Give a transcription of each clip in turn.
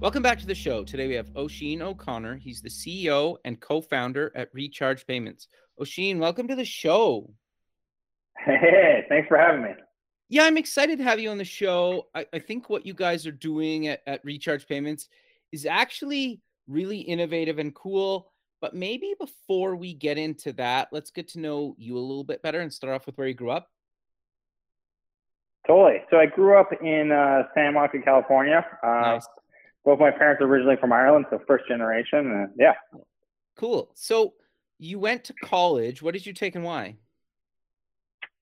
Welcome back to the show. Today we have Oisin O'Connor. He's the CEO and co-founder at Recharge Payments. Oisin, welcome to the show. Hey, thanks for having me. Yeah, I'm excited to have you on the show. I, I think what you guys are doing at, at Recharge Payments is actually really innovative and cool. But maybe before we get into that, let's get to know you a little bit better and start off with where you grew up. Totally. So I grew up in uh, Santa Monica, California. Uh, Nice. Both my parents are originally from Ireland, so first generation. Uh, yeah. Cool. So you went to college. What did you take and why?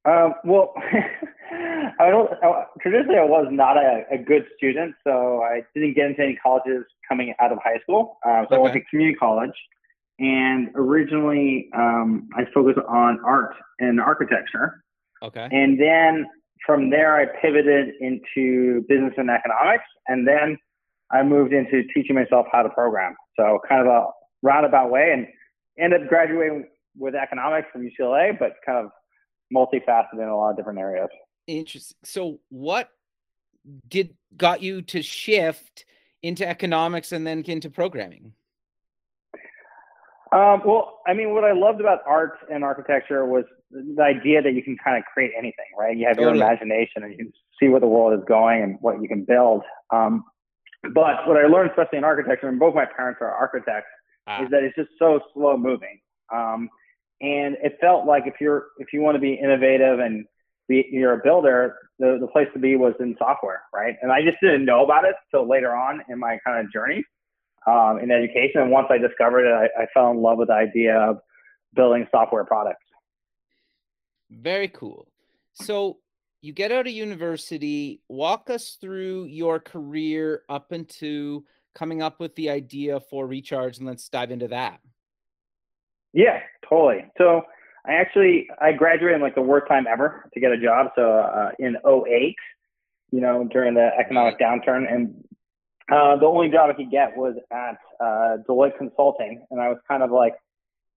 Um, well, I don't. I, traditionally, I was not a, a good student, so I didn't get into any colleges coming out of high school. Uh, so I went to community college, and originally um, I focused on art and architecture. Okay. And then from there, I pivoted into business and economics. And then I moved into teaching myself how to program. So kind of a roundabout way and ended up graduating with economics from UCLA, but kind of multifaceted in a lot of different areas. Interesting. So what did got you to shift into economics and then into programming? Um, well, I mean, what I loved about art and architecture was the idea that you can kind of create anything, right? You have your imagination and you can see where the world is going and what you can build. Um, but what I learned, especially in architecture, and both my parents are architects, Ah, is that it's just so slow moving. Um, and it felt like if you're if you want to be innovative and be, you're a builder, the, the place to be was in software, right? And I just didn't know about it till later on in my kind of journey um, in education. And once I discovered it, I, I fell in love with the idea of building software products. Very cool. So you get out of university. Walk us through your career up into coming up with the idea for Recharge, and let's dive into that. Yeah, totally. So I actually I graduated in like the worst time ever to get a job. So uh, in 08, you know, during the economic downturn, and uh, the only job I could get was at uh, Deloitte Consulting, and I was kind of like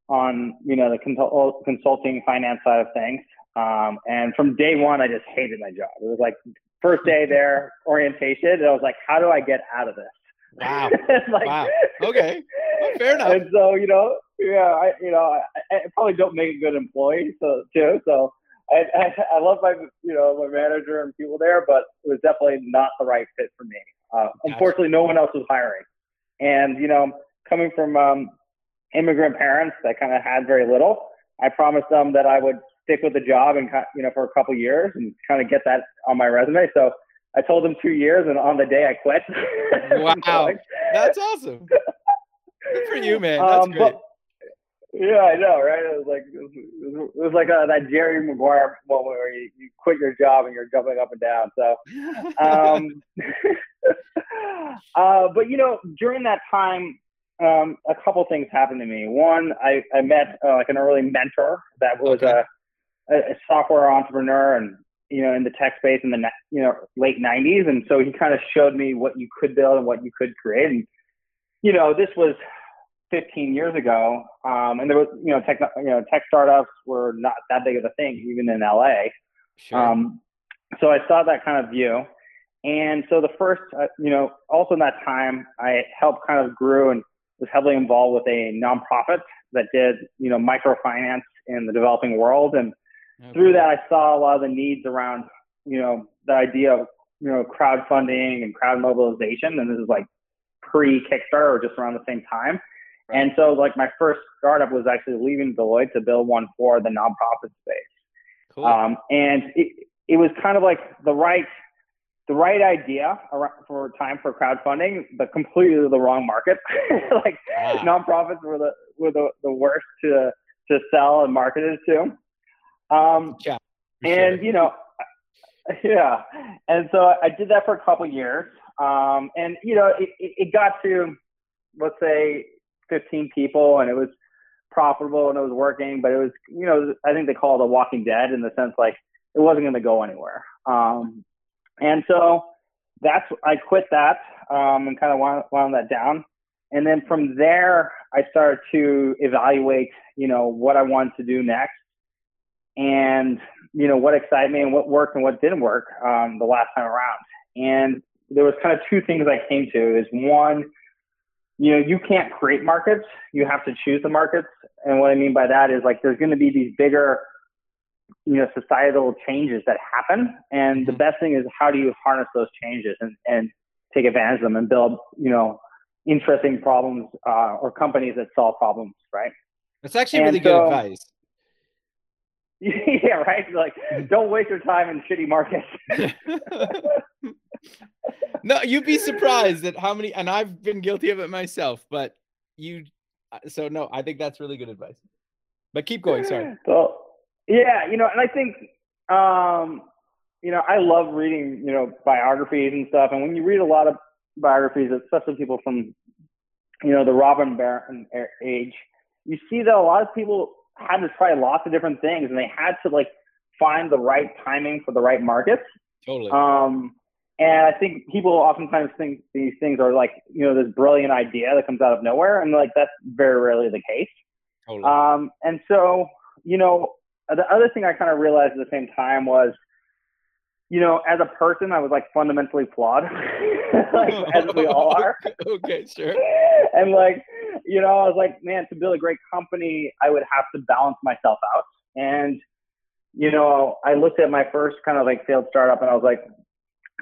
on you know the consult- consulting finance side of things. Um, and from day one, I just hated my job. It was like first day there, orientation, and I was like, how do I get out of this? Wow. like, Wow. Okay. Well, fair enough. And so, you know, yeah, I, you know, I, I probably don't make a good employee, so too. So, I, I, I love my, you know, my manager and people there, but it was definitely not the right fit for me. Uh, unfortunately, no one else was hiring, and you know, coming from um, immigrant parents that kind of had very little, I promised them that I would stick with the job and, you know, for a couple years and kind of get that on my resume. So. I told them two years, and on the day I quit. Wow. That's awesome. Good for you, man. That's Um, great. but- yeah, I know, right? It was like it was, it was, like uh that Jerry Maguire moment where you, you quit your job and you're jumping up and down. So, um, uh, but you know, during that time, um, a couple things happened to me. One, I, I met uh, like an early mentor that was Okay. a, a software entrepreneur and you know in the tech space in the you know late 90s, and so he kind of showed me what you could build and what you could create. And you know, this was 15 years ago, um, and there was you know tech you know tech startups were not that big of a thing even in LA. sure. Um, so I saw that kind of view. And so the first, uh, you know, also in that time, I helped kind of grew and was heavily involved with a nonprofit that did, you know, microfinance in the developing world. And through that, I saw a lot of the needs around, you know, the idea of, you know, crowdfunding and crowd mobilization. And this is like pre Kickstarter or just around the same time. And so like my first startup was actually leaving Deloitte to build one for the nonprofit space. cool. Um, and it, it was kind of like the right, the right idea for time for crowdfunding, but completely the wrong market. like Wow. nonprofits were the were the, the worst to to sell and market it to. Um, yeah. and sure. you know, Yeah, and so I did that for a couple years, um, and you know, it, it, it got to let's say 15 people, and it was profitable and it was working, but it was, you know, I think they call it a Walking Dead in the sense like it wasn't going to go anywhere. Um, and so that's I quit that um, and kind of wound, wound that down. And then from there, I started to evaluate, you know, what I wanted to do next, and you know what excited me and what worked and what didn't work um, the last time around. And there was kind of two things I came to: is one, you know, you can't create markets; you have to choose the markets. And what I mean by that is like there's going to be these bigger you know societal changes that happen and the mm-hmm. best thing is how do you harness those changes and, and take advantage of them and build you know interesting problems uh, or companies that solve problems right that's actually and really so, good advice yeah right? Like don't waste your time in shitty markets. No you'd be surprised at how many and i've been guilty of it myself but you uh, so no i think that's really good advice. But keep going sorry. So yeah, you know, and I think, um, you know, I love reading, you know, biographies and stuff. And when you read a lot of biographies, especially people from, you know, the robber baron age, you see that a lot of people had to try lots of different things, and they had to like find the right timing for the right markets. Totally. Um, and I think people oftentimes think these things are like, you know, this brilliant idea that comes out of nowhere, and like that's very rarely the case. Totally. Um, and so, you know, the other thing I kind of realized at the same time was, you know, as a person, I was like fundamentally flawed, like as we all are. okay, sure. And like, you know, I was like, man, to build a great company, I would have to balance myself out. And, you know, I looked at my first kind of like failed startup and I was like,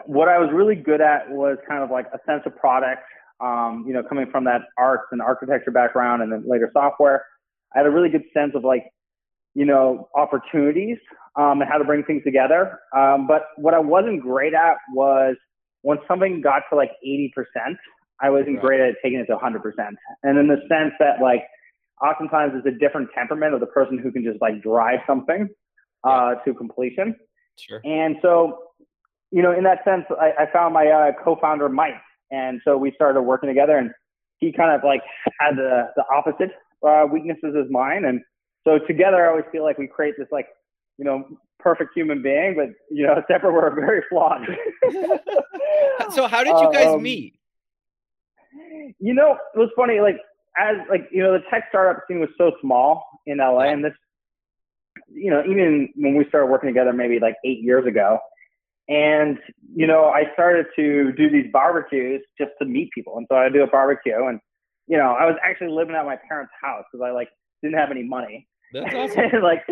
what I was really good at was kind of like a sense of product, um, you know, coming from that arts and architecture background and then later software. I had a really good sense of like you know, opportunities um, and how to bring things together. Um, but what I wasn't great at was when something got to like 80%, I wasn't right. great at taking it to 100%. And in the sense that like, oftentimes it's a different temperament of the person who can just like drive something uh, to completion. Sure. And so, you know, in that sense, I, I found my uh, co-founder Mike, and so we started working together. And he kind of like had the the opposite uh, weaknesses as mine, and so together, I always feel like we create this like, you know, perfect human being, but you know, separate we're very flawed. so how did you guys um, meet? You know, it was funny. Like as like you know, the tech startup scene was so small in LA, and this, you know, even when we started working together, maybe like eight years ago. And you know, I started to do these barbecues just to meet people, and so I do a barbecue, and you know, I was actually living at my parents' house because I like didn't have any money. That's awesome. like,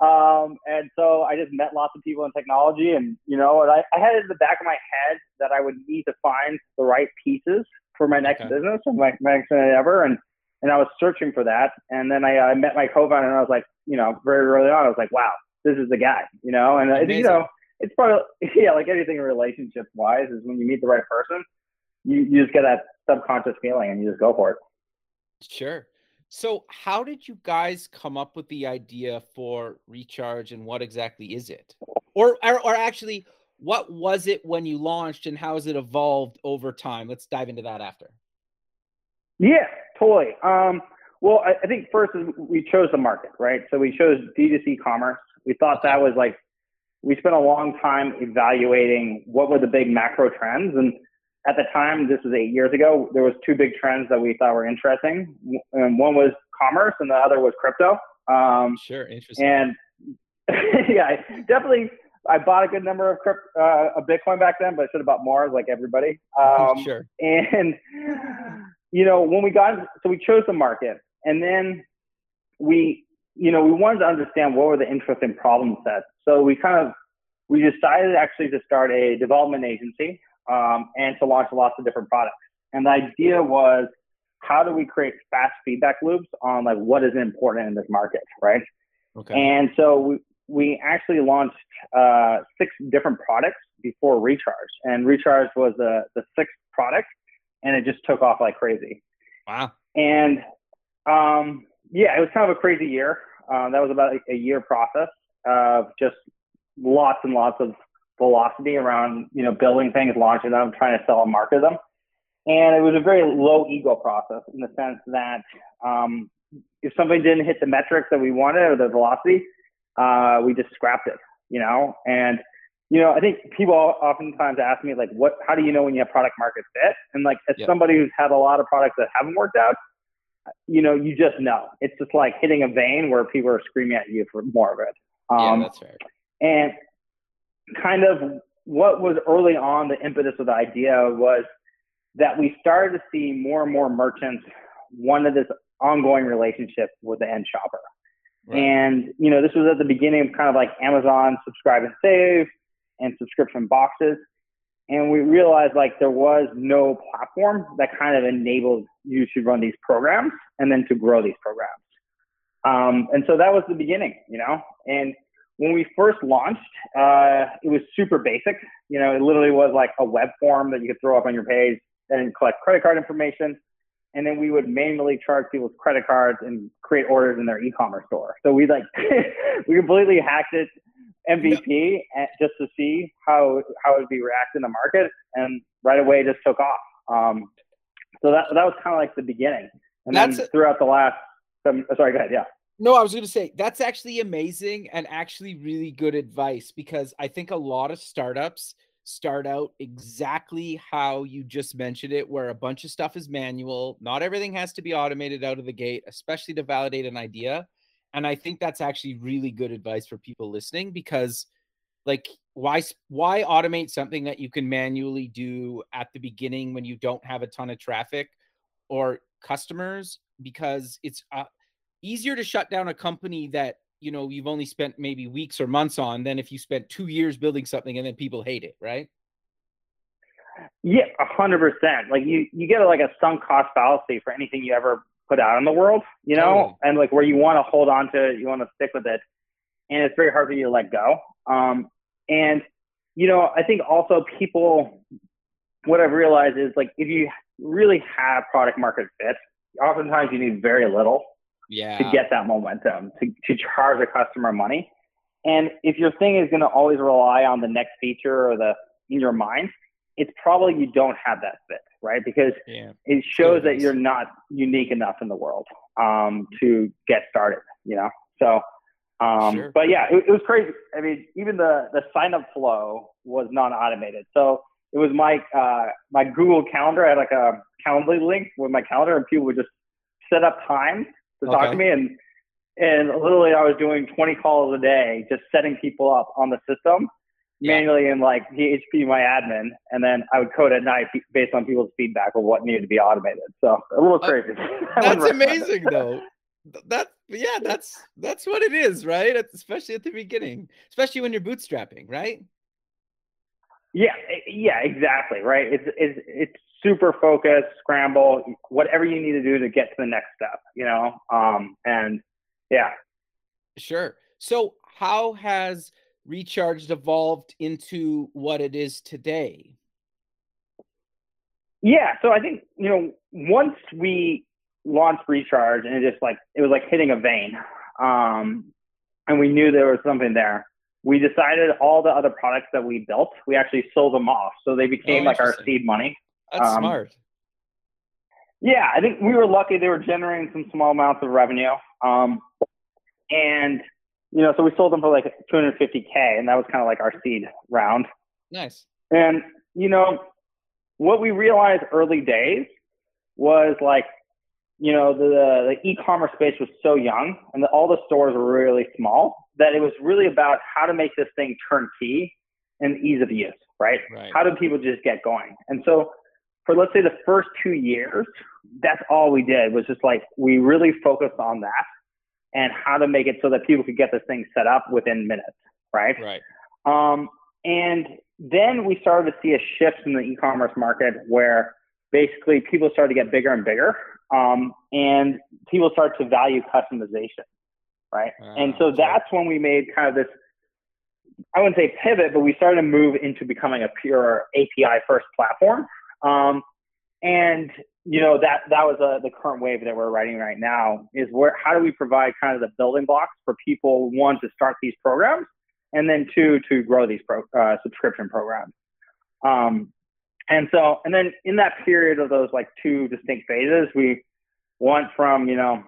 um, and so I just met lots of people in technology, and you know, and I, I had it in the back of my head that I would need to find the right pieces for my next okay. business and my, my next endeavor, and and I was searching for that. And then I, I met my co-founder, and I was like, you know, very early on, I was like, wow, this is the guy, you know, and Amazing. you know, it's probably yeah, like anything relationship wise, is when you meet the right person, you you just get that subconscious feeling, and you just go for it. Sure. So, how did you guys come up with the idea for Recharge and what exactly is it? Or, or, or actually, what was it when you launched and how has it evolved over time? Let's dive into that after. Yeah, totally. Um, well, I, I think first is we chose the market, right? So we chose D2C commerce. We thought that was like, we spent a long time evaluating what were the big macro trends. And at the time, this was eight years ago, there was two big trends that we thought were interesting. And one was commerce and the other was crypto. Um, sure, interesting. And yeah, definitely, I bought a good number of crypto, uh, of Bitcoin back then, but I should have bought more, like everybody. Um, sure. And you know, when we got, so we chose the market, and then we, you know, we wanted to understand what were the interesting problem sets. So we kind of we decided actually to start a development agency um, and to launch lots of different products. And the idea was how do we create fast feedback loops on like what is important in this market, right? Okay. And so we, we actually launched uh, six different products before Recharge, and Recharge was the the sixth product, and it just took off like crazy. Wow. And um, yeah, it was kind of a crazy year. Uh, that was about a, a year process of just lots and lots of velocity around, you know, building things, launching them, trying to sell and market them. And it was a very low ego process in the sense that um, if something didn't hit the metrics that we wanted or the velocity, uh, we just scrapped it, you know? And, you know, I think people oftentimes ask me, like, what, how do you know when you have product market fit? And like, as yep. somebody who's had a lot of products that haven't worked out, you know, you just know. It's just like hitting a vein where people are screaming at you for more of it. Um, yeah, that's fair. And kind of what was early on the impetus of the idea was that we started to see more and more merchants wanted this ongoing relationship with the end shopper. Right. And, you know, this was at the beginning of kind of like Amazon subscribe and save and subscription boxes. And we realized like there was no platform that kind of enabled you to run these programs and then to grow these programs. Um, and so that was the beginning, you know. And when we first launched, uh, it was super basic. You know, it literally was like a web form that you could throw up on your page and collect credit card information. And then we would manually charge people's credit cards and create orders in their e-commerce store. So we like we completely hacked it MVP yeah. just to see how how it would be reacted in the market, and right away it just took off. Um, so that that was kind of like the beginning, and That's then throughout the last. Um, sorry, go ahead. Yeah. No, I was going to say that's actually amazing and actually really good advice because I think a lot of startups start out exactly how you just mentioned it, where a bunch of stuff is manual. Not everything has to be automated out of the gate, especially to validate an idea. And I think that's actually really good advice for people listening because like why why automate something that you can manually do at the beginning when you don't have a ton of traffic or customers because it's uh, easier to shut down a company that you know you've only spent maybe weeks or months on than if you spent two years building something and then people hate it right? Yeah a hundred percent. Like you you get a, like a sunk cost fallacy for anything you ever put out in the world you know? Totally. and like where you want to hold on to it you want to stick with it and it's very hard for you to let go. Um and you know i think also people what i've realized is like if you really have product market fit oftentimes you need very little yeah. to get that momentum, to, to charge a customer money. And if your thing is going to always rely on the next feature or the in your mind, it's probably you don't have that fit, right? Because yeah. it shows that you're not unique enough in the world um, to get started, you know? So, um, sure. but yeah, it, it, was crazy. I mean, even the, the sign up flow was non automated. So it was my, uh, my Google calendar. I had like a Calendly link with my calendar and people would just set up time to okay. talk to me. And and literally, I was doing 20 calls a day, just setting people up on the system yeah. manually in like phpMyAdmin, and then I would code at night based on people's feedback of what needed to be automated. So a little uh, crazy. Uh, that's amazing, though. That yeah, that's that's what it is, right? Especially at the beginning, especially when you're bootstrapping, right? Yeah, yeah, exactly, right. It's it's it's super focused, scramble, whatever you need to do to get to the next step, you know? Um, and yeah. Sure. So, how has Recharged evolved into what it is today? Yeah. So, I think, you know, once we launched Recharge and it just like, it was like hitting a vein. Um, and we knew there was something there. We decided all the other products that we built, we actually sold them off. So they became oh, like our seed money. That's um, smart. Yeah, I think we were lucky. They were generating some small amounts of revenue. Um, and, you know, so we sold them for like 250K, and that was kind of like our seed round. Nice. And, you know, what we realized early days was like, you know, the, the e-commerce space was so young and the, all the stores were really small that it was really about how to make this thing turnkey and ease of use, right? right? How do people just get going? And so for let's say the first two years, that's all we did was just like we really focused on that and how to make it so that people could get this thing set up within minutes, right? Right. Um, and then we started to see a shift in the e-commerce market where basically people started to get bigger and bigger, um, and people start to value customization, right? Uh, and so that's when we made kind of this. I wouldn't say pivot, but we started to move into becoming a pure API first platform um, and you know that that was uh, the current wave that we're writing right now is where how do we provide kind of the building blocks for people one to start these programs and then two to grow these pro, uh, subscription programs. Um, and so, and then in that period of those like two distinct phases, we went from you know,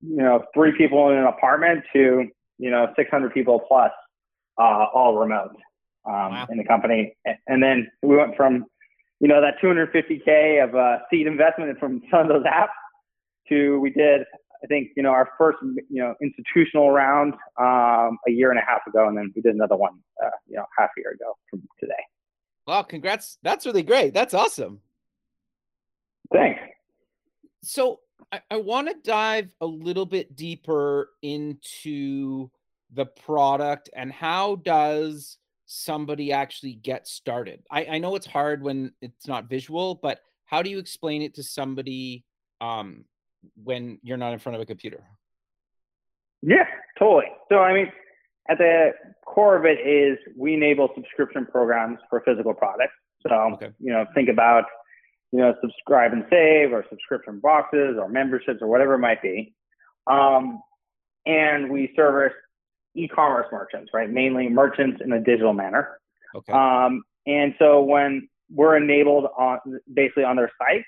you know, three people in an apartment to you know, 600 people plus, uh, all remote um, wow. in the company. And then we went from you know that 250k of uh, seed investment from some of those apps to we did I think you know our first you know institutional round um, a year and a half ago, and then we did another one uh, you know half a year ago from today. Wow, congrats! That's really great. That's awesome. Thanks. So I, I want to dive a little bit deeper into the product and how does somebody actually get started? I, I know it's hard when it's not visual, but how do you explain it to somebody um, when you're not in front of a computer? Yeah, totally. So, I mean, at the core of it is we enable subscription programs for physical products. So, okay. you know, think about, you know, subscribe and save or subscription boxes or memberships or whatever it might be. Um, and we service e-commerce merchants, right? Mainly merchants in a digital manner. Okay. Um, and so when we're enabled on basically on their site,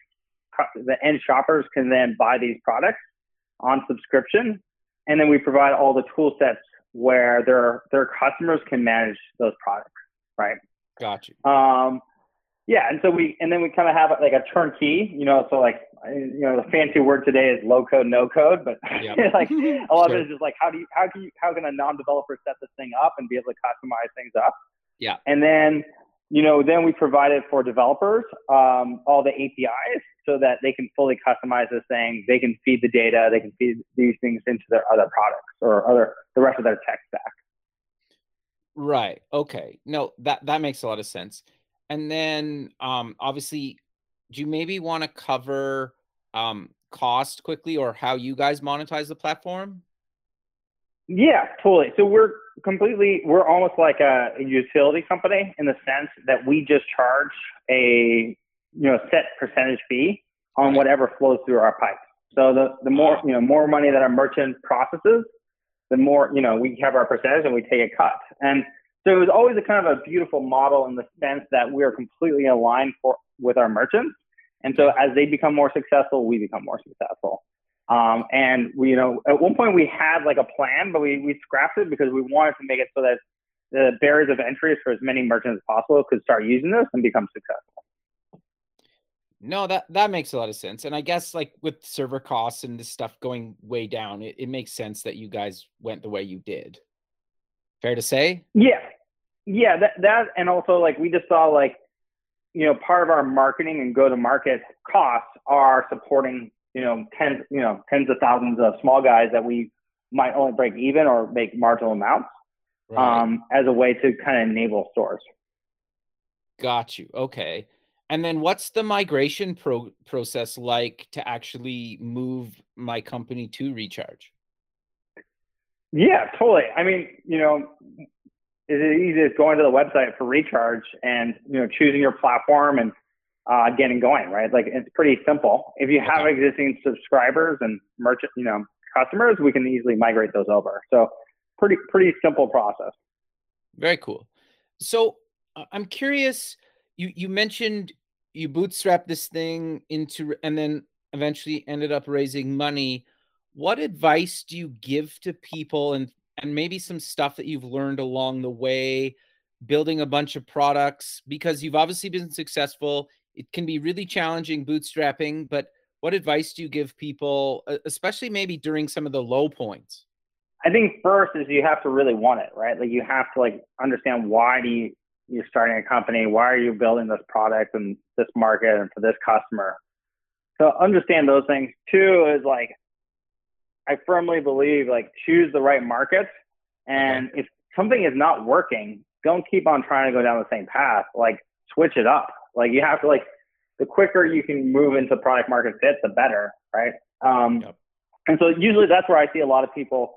the end shoppers can then buy these products on subscription, and then we provide all the tool sets where their their customers can manage those products, right? Gotcha. Um, yeah, and so we and then we kind of have like a turnkey, you know, so like you know the fancy word today is low code, no code, but yep. like a lot sure. of it is just like how do you how can you how can a non-developer set this thing up and be able to customize things up? Yeah, and then you know, then we provided for developers um, all the APIs so that they can fully customize this thing. They can feed the data. They can feed these things into their other products or other the rest of their tech stack. Right. Okay. No, that that makes a lot of sense. And then, um, obviously, do you maybe want to cover um, cost quickly or how you guys monetize the platform? Yeah, totally. So we're completely, we're almost like a, utility company in the sense that we just charge a, you know, set percentage fee on whatever flows through our pipes. So the, the more, you know, more money that our merchant processes, the more, you know, we have our percentage and we take a cut. And so it was always a kind of a beautiful model in the sense that we're completely aligned for, with our merchants. And so as they become more successful, we become more successful. Um, and we, you know, at one point we had like a plan, but we, we scrapped it because we wanted to make it so that the barriers of entry for as many merchants as possible could start using this and become successful. No, that that makes a lot of sense. And I guess like with server costs and this stuff going way down, it, it makes sense that you guys went the way you did. Fair to say? Yeah. Yeah, that that and also like we just saw like you know part of our marketing and go to market costs are supporting you know, tens, you know, tens of thousands of small guys that we might only break even or make marginal amounts right. um, as a way to kind of enable stores. Got you. Okay. And then what's the migration pro- process like to actually move my company to Recharge? Yeah, totally. I mean, you know, is it easy as going to the website for Recharge and, you know, choosing your platform and uh, getting going, right? Like it's pretty simple. If you have existing subscribers and merchant, you know, customers, we can easily migrate those over. So pretty pretty simple process. Very cool. So I'm curious. You you mentioned you bootstrapped this thing into and then eventually ended up raising money. What advice do you give to people and and maybe some stuff that you've learned along the way? building a bunch of products because you've obviously been successful it can be really challenging bootstrapping, but what advice do you give people, especially maybe during some of the low points? I think first is you have to really want it, right? Like you have to like understand why do you you're starting a company, why are you building this product and this market and for this customer. So understand those things. Two is like I firmly believe like choose the right markets and okay. if something is not working, don't keep on trying to go down the same path. Like switch it up. Like you have to like the quicker you can move into product market fit, the better, right? Um, yep. And so usually that's where I see a lot of people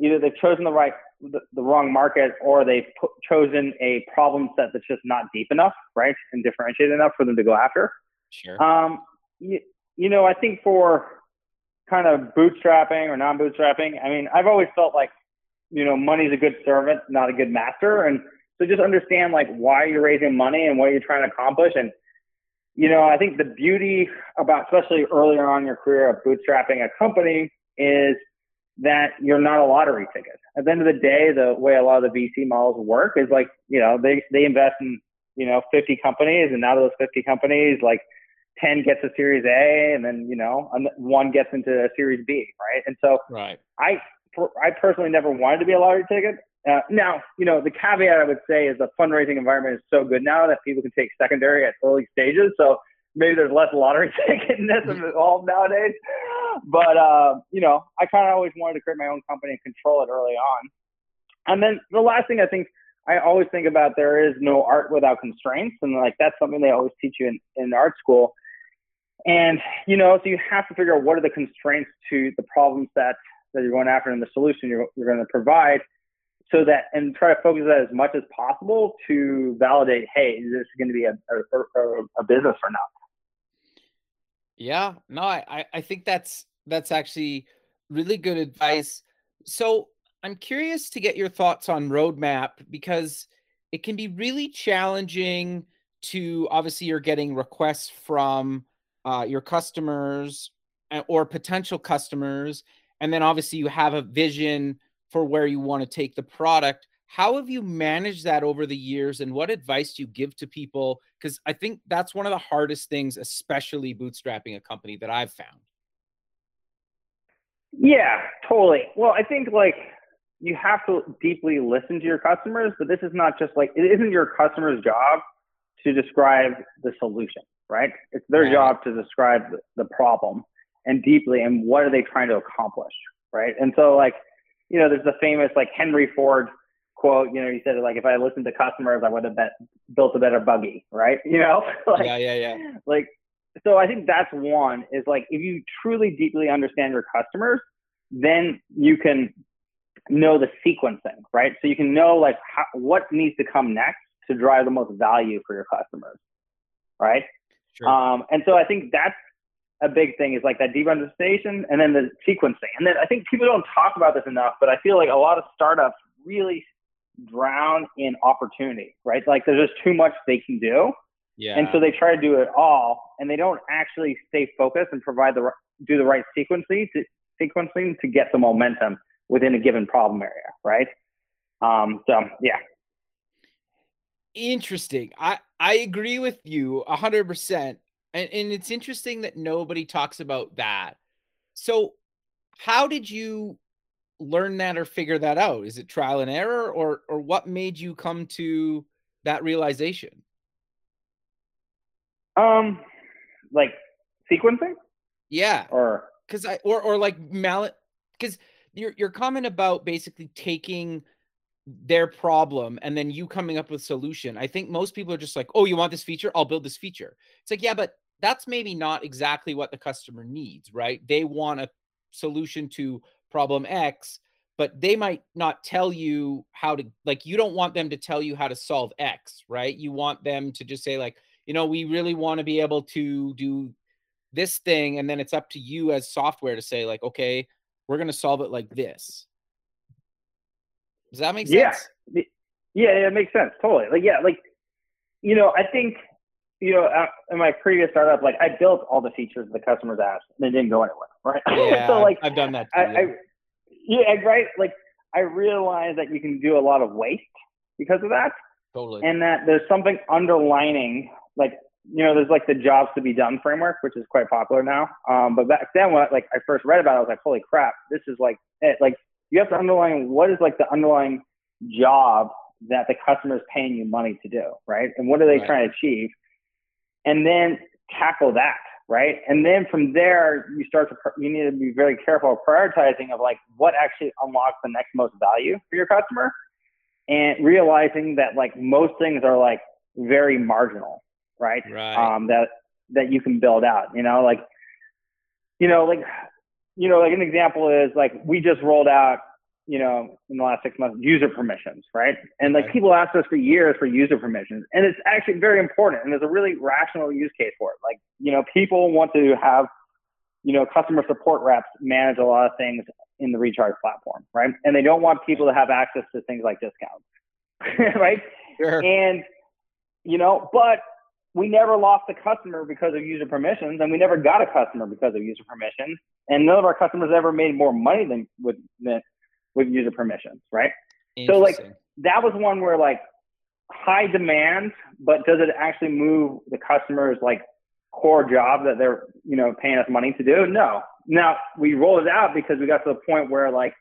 either they've chosen the right the, the wrong market or they've put, chosen a problem set that's just not deep enough, right, and differentiated enough for them to go after. Sure. Um, you, you know, I think for kind of bootstrapping or non-bootstrapping, I mean, I've always felt like you know, money's a good servant, not a good master. And so just understand like why you're raising money and what you're trying to accomplish. And, you know, I think the beauty about, especially earlier on in your career of bootstrapping a company is that you're not a lottery ticket. At the end of the day, the way a lot of the VC models work is like, you know, they, they invest in, you know, 50 companies and out of those 50 companies, like 10 gets a series A and then, you know, one gets into a series B. Right. And so right. I, I personally never wanted to be a lottery ticket. Uh, now, you know, the caveat I would say is the fundraising environment is so good now that people can take secondary at early stages. So maybe there's less lottery ticketness involved nowadays. But, uh, you know, I kind of always wanted to create my own company and control it early on. And then the last thing I think I always think about there is no art without constraints. And like that's something they always teach you in, in art school. And, you know, so you have to figure out what are the constraints to the problems that that you're going after and the solution you're, you're going to provide so that and try to focus that as much as possible to validate hey is this going to be a, a, a business or not? Yeah. No I, I think that's that's actually really good advice. So i'm curious to get your thoughts on roadmap because it can be really challenging to obviously you're getting requests from uh, your customers or potential customers and then obviously you have a vision for where you want to take the product. How have you managed that over the years and what advice do you give to people? Because i think that's one of the hardest things especially bootstrapping a company that i've found. Yeah totally. Well i think like you have to deeply listen to your customers but this is not just like it isn't your customer's job to describe the solution right it's their job to describe the, the problem and deeply and what are they trying to accomplish, right? And so like, you know, there's the famous like Henry Ford quote, you know, he said like if I listened to customers, I would have bet, built a better buggy, right? You know, like, yeah, yeah, yeah. Like, so I think that's one is like if you truly deeply understand your customers, then you can know the sequencing, right? So you can know like how, what needs to come next to drive the most value for your customers, right? Sure. Um, and so I think that's a big thing is like that deep understanding and then the sequencing. And then I think people don't talk about this enough, but I feel like a lot of startups really drown in opportunity, right? Like there's just too much they can do. Yeah. And so they try to do it all and they don't actually stay focused and provide the do the right sequencing to sequencing to get the momentum within a given problem area, right? Um, so yeah. Interesting. I I agree with you a hundred percent. And, and it's interesting that nobody talks about that. So, how did you learn that or figure that out? Is it trial and error, or or what made you come to that realization? Um, like sequencing. Yeah. Or because I or or like mallet because your your comment about basically taking their problem and then you coming up with solution. I think most people are just like, "Oh, you want this feature? I'll build this feature." It's like, "Yeah, but that's maybe not exactly what the customer needs, right? They want a solution to problem X, but they might not tell you how to like you don't want them to tell you how to solve X, right? You want them to just say like, you know, we really want to be able to do this thing and then it's up to you as software to say like, okay, we're going to solve it like this does that make sense? Yeah. Yeah, it makes sense. Totally. Like, yeah, like, you know, I think, you know, uh, in my previous startup, like I built all the features the customers asked and it didn't go anywhere. Right. Yeah. so like, I've done that. Too, I, yeah. I, yeah. Right. Like I realized that you can do a lot of waste because of that. Totally. And that there's something underlining, like, you know, there's like the jobs to be done framework, which is quite popular now. Um, but back then when like I first read about it, I was like, holy crap, this is like it. Like you have to underline what is like the underlying job that the customer is paying you money to do, right? And what are they right. trying to achieve? And then tackle that, right? And then from there, you start to, you need to be very careful of prioritizing of like what actually unlocks the next most value for your customer and realizing that like most things are like very marginal, right? Right. Um, that, that you can build out, you know, like, you know, like you know, like an example is like we just rolled out, you know, in the last six months, user permissions, right? And like people asked us for years for user permissions, and it's actually very important, and there's a really rational use case for it. Like, you know, people want to have, you know, customer support reps manage a lot of things in the recharge platform, right? And they don't want people to have access to things like discounts, right? Sure. And you know, but we never lost a customer because of user permissions, and we never got a customer because of user permissions, and none of our customers ever made more money than with than, with user permissions, right? So like that was one where like high demand, but does it actually move the customers like core job that they're you know paying us money to do? No. Now we rolled it out because we got to the point where like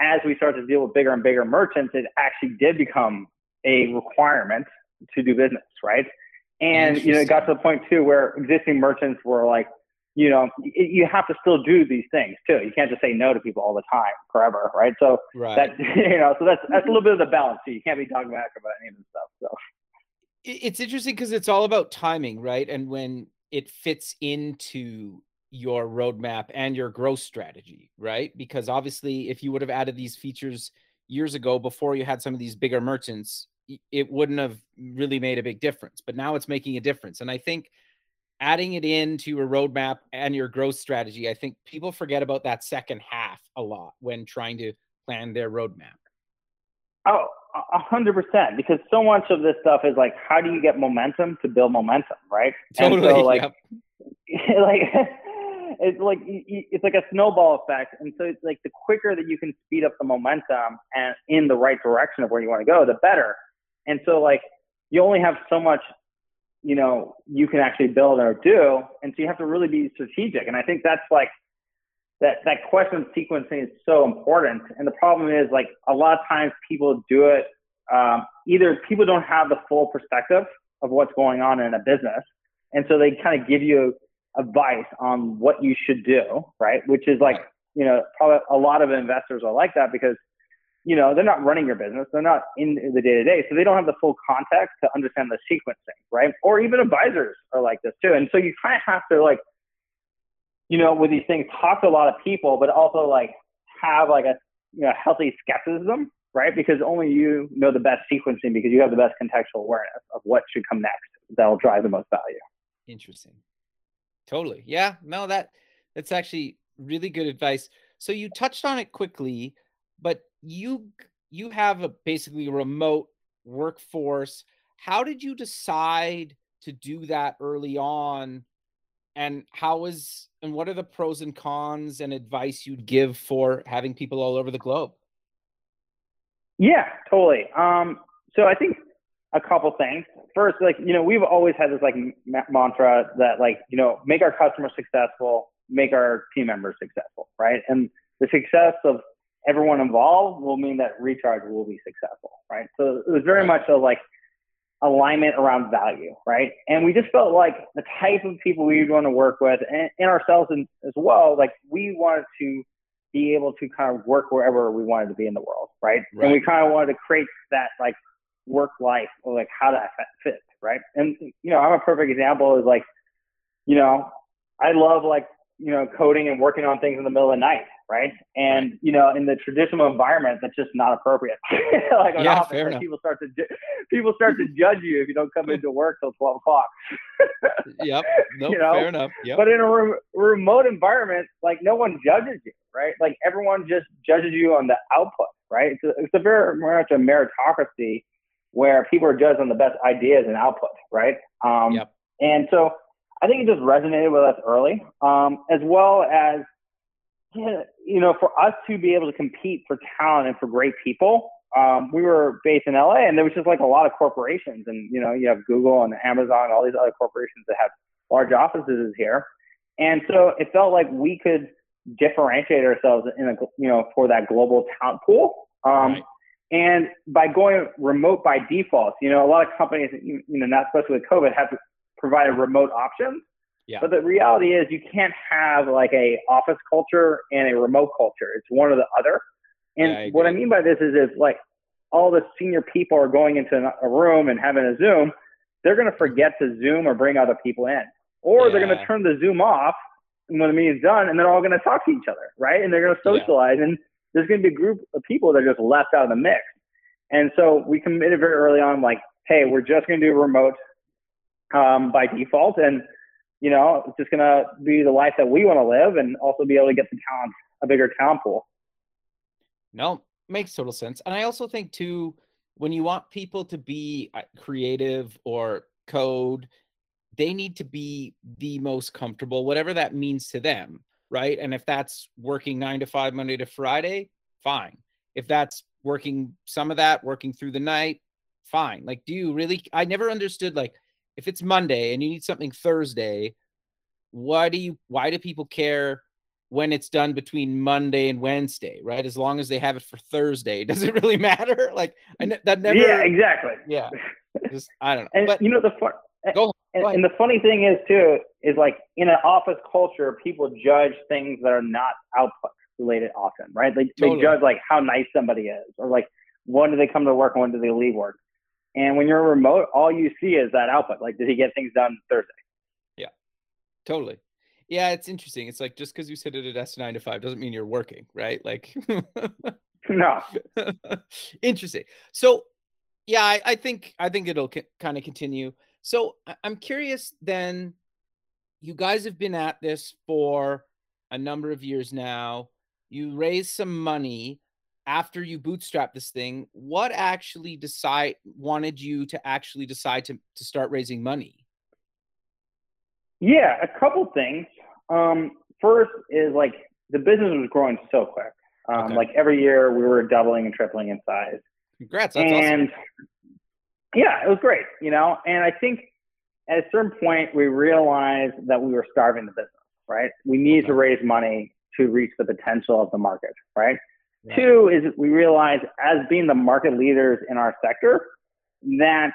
as we started to deal with bigger and bigger merchants, it actually did become a requirement to do business, right? And you know, it got to the point too where existing merchants were like, you know, you have to still do these things too. You can't just say no to people all the time forever, right? So right. that you know, so that's that's a little bit of the balance. So you can't be dogmatic about any of this stuff. So it's interesting because it's all about timing, right? And when it fits into your roadmap and your growth strategy, right? Because obviously, if you would have added these features years ago before you had some of these bigger merchants, it wouldn't have really made a big difference. But now it's making a difference. And I think adding it into your roadmap and your growth strategy, I think people forget about that second half a lot when trying to plan their roadmap. Oh, a hundred percent. Because so much of this stuff is like, how do you get momentum to build momentum, right? Totally. And so, like, yep. like it's like it's like a snowball effect, and so it's like the quicker that you can speed up the momentum and in the right direction of where you want to go, the better. And so like you only have so much, you know, you can actually build or do. And so you have to really be strategic. And I think that's like that that question sequencing is so important. And the problem is like a lot of times people do it um, either people don't have the full perspective of what's going on in a business, and so they kind of give you advice on what you should do, right? Which is like you know probably a lot of investors are like that because you know, they're not running your business. They're not in the day to day. So they don't have the full context to understand the sequencing, right? Or even advisors are like this too. And so you kind of have to like, you know, with these things, talk to a lot of people, but also like have like a, you know, healthy skepticism, right? Because only you know the best sequencing because you have the best contextual awareness of what should come next that'll drive the most value. Interesting. Totally. Yeah. No, that that's actually really good advice. So you touched on it quickly, but you you have a basically remote workforce. How did you decide to do that early on? And how is and what are the pros and cons and advice you'd give for having people all over the globe? Yeah, totally. Um, so I think a couple things. First, like you know, we've always had this like mantra that like you know, make our customers successful, make our team members successful, right? And the success of everyone involved will mean that recharge will be successful, right? So it was very much a like alignment around value, right? And we just felt like the type of people we want to work with and, and ourselves in, as well, like we wanted to be able to kind of work wherever we wanted to be in the world, right? right. And we kind of wanted to create that like work life or like how that fits, right? And you know, I'm a perfect example is like, you know, I love like you know coding and working on things in the middle of the night, right? And you know, in the traditional environment, that's just not appropriate. like an yeah, office, like people start to ju- people start to judge you if you don't come into work till twelve o'clock. yep. Nope, you know? fair enough. Yep. But in a re- remote environment, like no one judges you, right? Like everyone just judges you on the output, right? It's a, it's a very much a meritocracy where people are judged on the best ideas and output, right? Um, yep. And so I think it just resonated with us early, um, as well as you know, for us to be able to compete for talent and for great people, um, we were based in LA, and there was just like a lot of corporations, and you know, you have Google and Amazon, all these other corporations that have large offices here, and so it felt like we could differentiate ourselves in a you know for that global talent pool. Um, right. And by going remote by default, you know, a lot of companies, you know, not especially with COVID, have provided remote options. Yeah. But the reality is you can't have like a office culture and a remote culture. It's one or the other. And yeah, I what I mean by this is, is like all the senior people are going into a room and having a Zoom. They're going to forget to Zoom or bring other people in, or yeah. they're going to turn the Zoom off when the meeting's done, and they're all going to talk to each other, right? And they're going to socialize, yeah. and there's going to be a group of people that are just left out of the mix. And so we committed very early on, like, hey, we're just going to do remote um, by default, and you know, it's just going to be the life that we want to live and also be able to get the talent, a bigger talent pool. No, makes total sense. And I also think too, when you want people to be uh, creative or code, they need to be the most comfortable, whatever that means to them, right? And if that's working nine to five, Monday to Friday, fine. If that's working some of that, working through the night, fine. Like, do you really? I never understood like if it's Monday and you need something Thursday, why do you? Why do people care? when it's done between Monday and Wednesday, right? As long as they have it for Thursday, does it really matter? Like ne- that never. Yeah, exactly. Yeah, just I don't know. And but you know the fun. go, and, and, the funny thing is too is like in an office culture, people judge things that are not output related often, right? They totally. they judge like how nice somebody is, or like when do they come to work and when do they leave work. And when you're remote, all you see is that output. Like, did he get things done Thursday? Yeah, totally. Yeah, it's interesting. It's like just because you sit at a desk nine to five doesn't mean you're working, right? Like, no. interesting. So, yeah, I, I, think I think it'll c- kind of continue. So I'm curious. Then, you guys have been at this for a number of years now. You raised some money after you bootstrap this thing. What actually decide wanted you to actually decide to to start raising money? Yeah, a couple things. Um, first is like the business was growing so quick. Um, okay. Like every year we were doubling and tripling in size. Congrats! and awesome. yeah, it was great. You know, and I think at a certain point we realized that we were starving the business. Right? We needed to raise money to reach the potential of the market. Right? Right. Two is we realized as being the market leaders in our sector that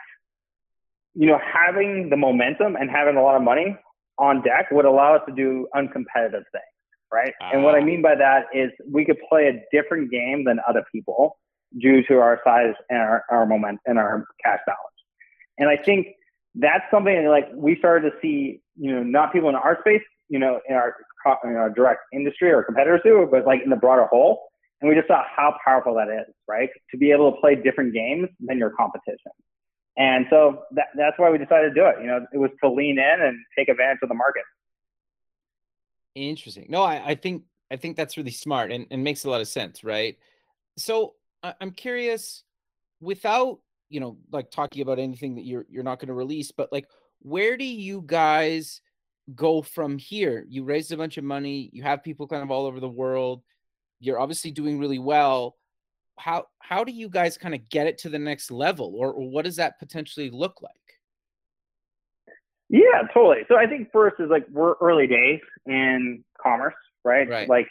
you know having the momentum and having a lot of money on deck would allow us to do uncompetitive things, right? Uh, and what I ah. mean by that is we could play a different game than other people due to our size and our, our moment and our cash balance. And I think that's something like we started to see, you know, not people in our space, you know, in our, in our direct industry or competitors do, but like in the broader whole. And we just saw how powerful that is, right? To be able to play different games than your competition. And so that, that's why we decided to do it. You know, it was to lean in and take advantage of the market. Interesting. No, I, I think I think that's really smart and, and makes a lot of sense, right? So I'm curious, without you know, like talking about anything that you're you're not going to release, but like, where do you guys go from here? You raised a bunch of money, you have people kind of all over the world, you're obviously doing really well how how do you guys kind of get it to the next level or, or what does that potentially look like? Yeah totally. So i think first is like we're early days in commerce right, right. like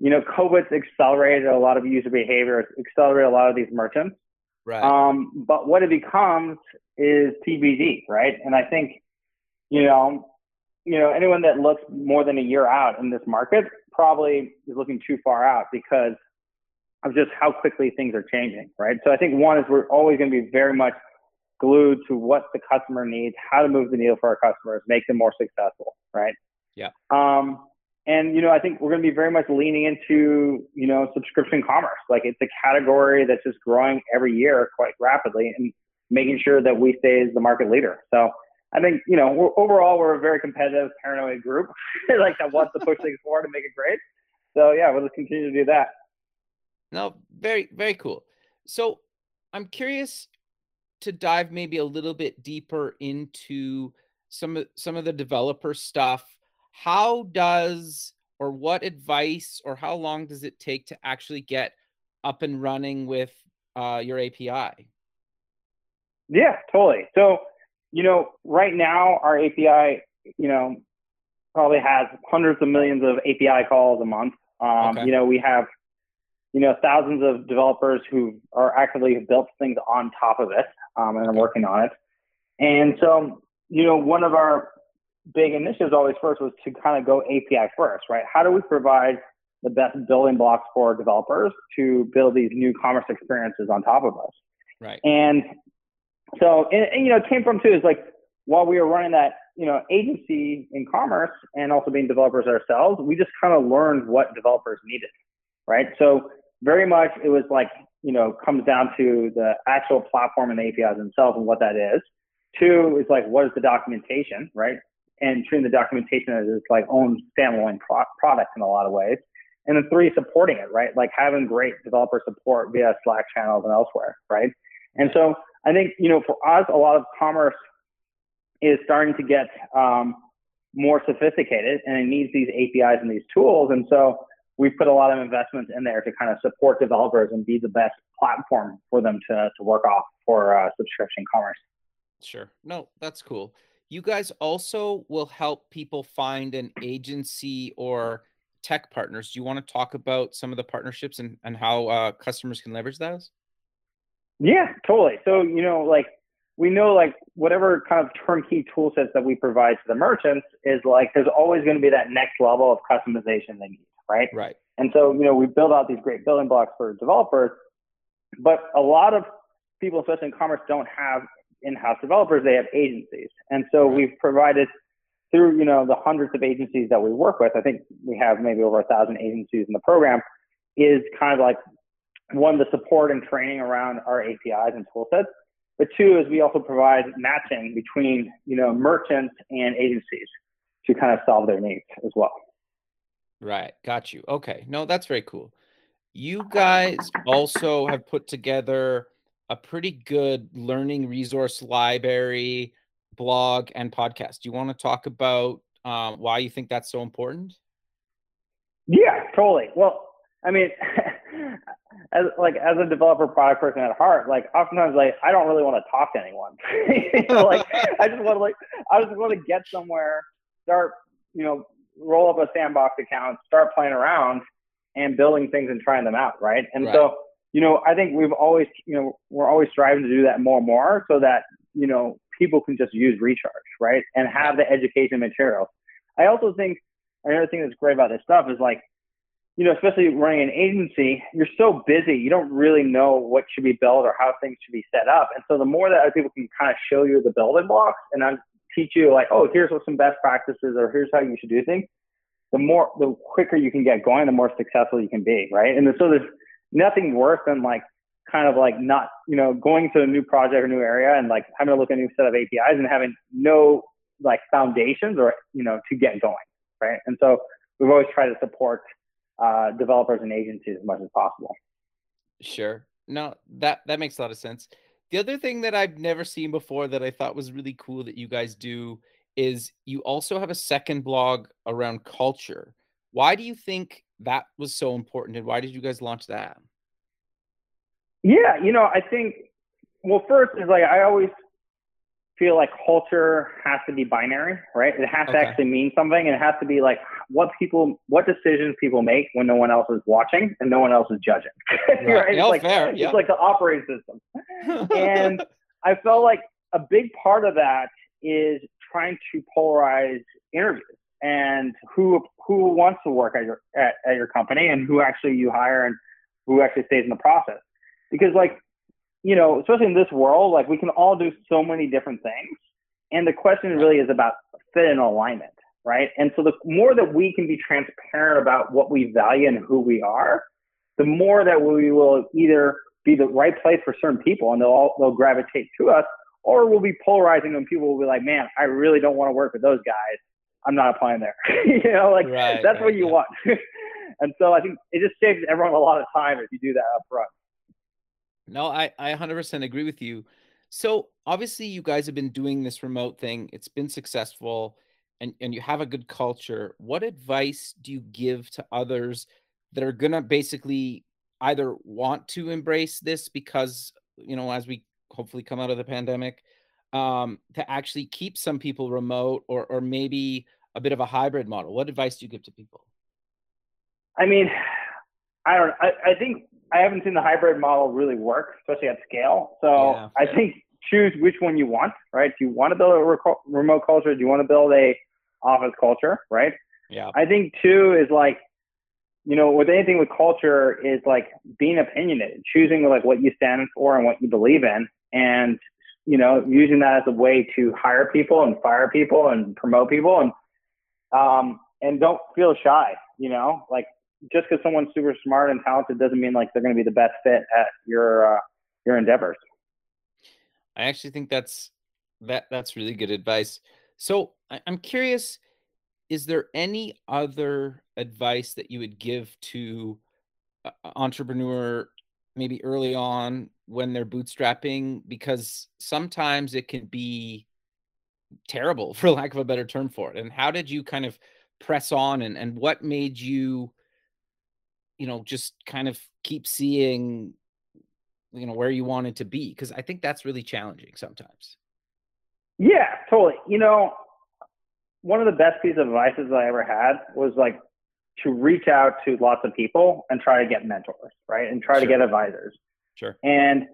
you know covid's accelerated a lot of user behavior accelerated a lot of these merchants. Right. Um, but what it becomes is tbd right? And i think you know you know anyone that looks more than a year out in this market probably is looking too far out because of just how quickly things are changing, right? So I think one is we're always going to be very much glued to what the customer needs, how to move the needle for our customers, make them more successful, right? Yeah. Um, and you know, I think we're going to be very much leaning into you know subscription commerce. Like it's a category that's just growing every year quite rapidly, and making sure that we stay as the market leader. So I think you know we're, overall we're a very competitive, paranoid group, like that wants to push things forward and make it great. So yeah, we'll just continue to do that. No, very, very cool. So I'm curious to dive maybe a little bit deeper into some of some of the developer stuff. How does or what advice or how long does it take to actually get up and running with uh, your API? Yeah, totally. So, you know, right now our API, you know, probably has hundreds of millions of API calls a month. Um, okay. You know, we have you know, thousands of developers who are actively built things on top of it um, and are working on it. And so, you know, one of our big initiatives always first was to kind of go API first, right? How do we provide the best building blocks for developers to build these new commerce experiences on top of us? Right. And so, and, and you know, it came from too is like while we were running that, you know, agency in commerce and also being developers ourselves, we just kind of learned what developers needed, right? So very much it was like, you know, comes down to the actual platform and the APIs themselves and what that is. Two is like, what is the documentation, right? And treating the documentation as its like own standalone pro- product in a lot of ways. And then three, supporting it, right? Like having great developer support via Slack channels and elsewhere, right? And so I think, you know, for us, a lot of commerce is starting to get um, more sophisticated and it needs these APIs and these tools. And so we've put a lot of investments in there to kind of support developers and be the best platform for them to, to work off for uh, subscription commerce. Sure. No, that's cool. You guys also will help people find an agency or tech partners. Do you want to talk about some of the partnerships and, and how uh, customers can leverage those? Yeah, totally. So, you know, like we know like whatever kind of turnkey tool sets that we provide to the merchants is like there's always going to be that next level of customization they need, right? Right. And so, you know, we build out these great building blocks for developers, but a lot of people, especially in commerce, don't have in-house developers, they have agencies. And so right. we've provided through, you know, the hundreds of agencies that we work with, I think we have maybe over a thousand agencies in the program, is kind of like one, the support and training around our APIs and tool sets. But two is we also provide matching between, you know, merchants and agencies to kind of solve their needs as well. Right. Got you. Okay. No, that's very cool. You guys also have put together a pretty good learning resource library, blog, and podcast. Do you want to talk about um, why you think that's so important? Yeah, totally. Well, I mean, as like as a developer product person at heart, like oftentimes like I don't really want to talk to anyone. like I just want to like I just want to get somewhere, start, you know, roll up a sandbox account, start playing around and building things and trying them out, right? And right. so you know, I think we've always, you know, we're always striving to do that more and more so that, you know, people can just use recharge, right? And have the education materials. I also think another thing that's great about this stuff is like, you know, especially running an agency, you're so busy, you don't really know what should be built or how things should be set up. And so the more that other people can kind of show you the building blocks and then teach you like, oh, here's what some best practices or here's how you should do things, the more, the quicker you can get going, the more successful you can be, right? And so there's nothing worse than like kind of like not, you know, going to a new project or new area and like having to look at a new set of APIs and having no like foundations or, you know, to get going. Right. And so we've always tried to support uh, developers and agencies as much as possible. Sure. No, that, that makes a lot of sense. The other thing that I've never seen before that I thought was really cool that you guys do is you also have a second blog around culture. Why do you think that was so important and why did you guys launch that yeah you know i think well first is like i always feel like culture has to be binary right it has okay. to actually mean something and it has to be like what people what decisions people make when no one else is watching and no one else is judging right, right? It's, oh, like, fair. it's like the operating system and i felt like a big part of that is trying to polarize interviews and who who wants to work at your at, at your company and who actually you hire and who actually stays in the process because like you know especially in this world like we can all do so many different things and the question really is about fit and alignment right and so the more that we can be transparent about what we value and who we are the more that we will either be the right place for certain people and they'll all, they'll gravitate to us or we'll be polarizing and people will be like man i really don't want to work with those guys I'm not applying there. you know, like right, that's right, what you yeah. want. and so I think it just saves everyone a lot of time if you do that up front. No, I, I 100% agree with you. So obviously you guys have been doing this remote thing. It's been successful and, and you have a good culture. What advice do you give to others that are to basically either want to embrace this because, you know, as we hopefully come out of the pandemic, um, to actually keep some people remote or or maybe a bit of a hybrid model? What advice do you give to people? I mean, I don't. I, I think I haven't seen the hybrid model really work, especially at scale. So yeah, I think choose which one you want. Right? Do you want to build a rec- remote culture? Do you want to build a office culture? Right? Yeah. I think two is like you know, with anything with culture is like being opinionated, choosing like what you stand for and what you believe in, and you know, using that as a way to hire people and fire people and promote people and um, and don't feel shy. You know, like just because someone's super smart and talented doesn't mean like they're going to be the best fit at your uh, your endeavors. I actually think that's that that's really good advice. So I, I'm curious, is there any other advice that you would give to entrepreneur maybe early on when they're bootstrapping because sometimes it can be terrible for lack of a better term for it and how did you kind of press on and and what made you you know just kind of keep seeing you know where you wanted to be because i think that's really challenging sometimes. Yeah totally. You know one of the best pieces of advice i ever had was like to reach out to lots of people and try to get mentors right and try sure. to get advisors. Sure. And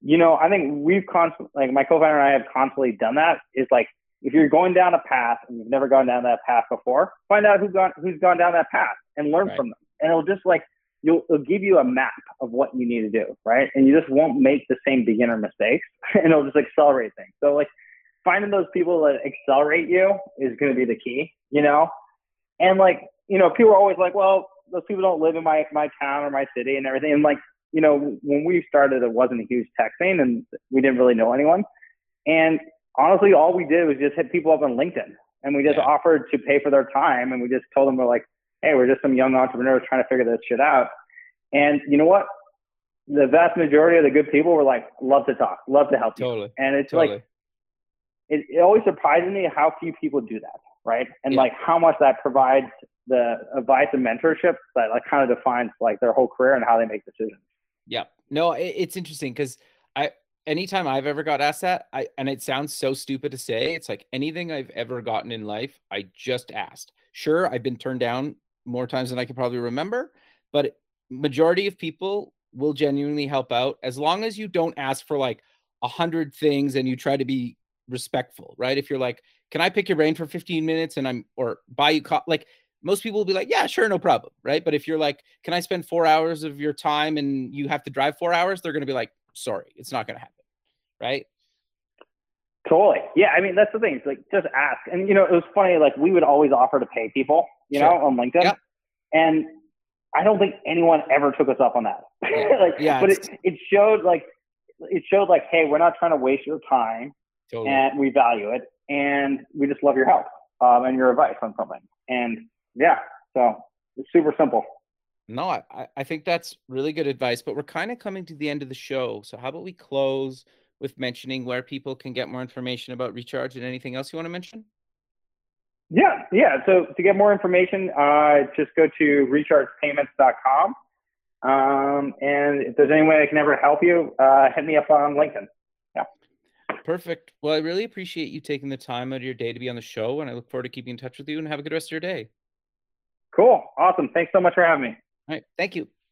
you know i think we've constantly like my co-founder and i have constantly done that is like if you're going down a path and you've never gone down that path before find out who's gone who's gone down that path and learn right. from them and it'll just like you'll it'll give you a map of what you need to do, right? And you just won't make the same beginner mistakes, and it'll just accelerate things. So like finding those people that accelerate you is going to be the key, you know. And like you know, people are always like, well, those people don't live in my my town or my city and everything. And like you know, when we started, it wasn't a huge tech scene, and we didn't really know anyone. And honestly, all we did was just hit people up on LinkedIn, and we just yeah. offered to pay for their time, and we just told them we're like, hey, we're just some young entrepreneurs trying to figure this shit out. And you know what? The vast majority of the good people were like, love to talk, love to help totally. you. And it's totally. like, it, it always surprises me how few people do that, right? And yeah. like how much that provides the advice and mentorship that like kind of defines like their whole career and how they make decisions. Yeah. No, it, it's interesting because I, anytime I've ever got asked that, I, and it sounds so stupid to say, it's like anything I've ever gotten in life, I just asked. Sure, I've been turned down more times than I can probably remember, but majority of people will genuinely help out as long as you don't ask for like a hundred things and you try to be respectful, right? If you're like, can I pick your brain for 15 minutes and I'm or buy you co-? like most people will be like, yeah, sure, no problem, right? But if you're like, can I spend four hours of your time and you have to drive four hours, they're gonna be like, sorry, it's not gonna happen, right? Totally. Yeah. I mean, that's the thing. It's like just ask. And you know, it was funny. Like we would always offer to pay people, you sure. know, on LinkedIn. Yep. And I don't think anyone ever took us up on that. like, yeah, but it, it showed like it showed like, hey, we're not trying to waste your time, totally. and we value it, and we just love your help um, and your advice on something. And yeah, so it's super simple. No, I, I think that's really good advice, but we're kind of coming to the end of the show. So how about we close with mentioning where people can get more information about Recharge and anything else you want to mention? Yeah, yeah. So to get more information, uh, just go to rechargepayments.com. Um, and if there's any way I can ever help you, uh, hit me up on LinkedIn. Yeah. Perfect. Well, I really appreciate you taking the time out of your day to be on the show, and I look forward to keeping in touch with you. And have a good rest of your day. Cool. Awesome. Thanks so much for having me. All right. Thank you.